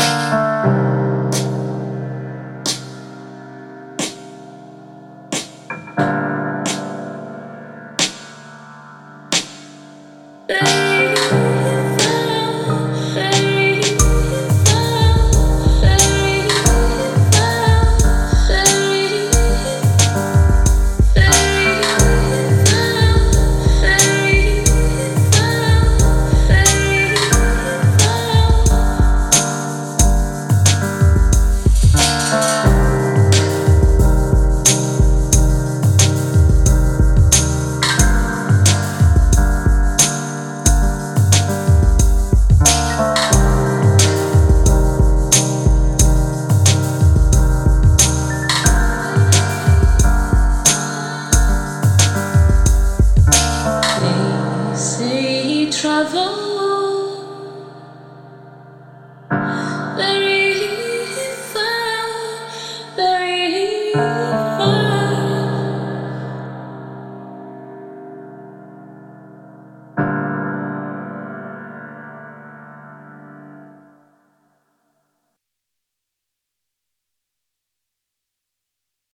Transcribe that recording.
Música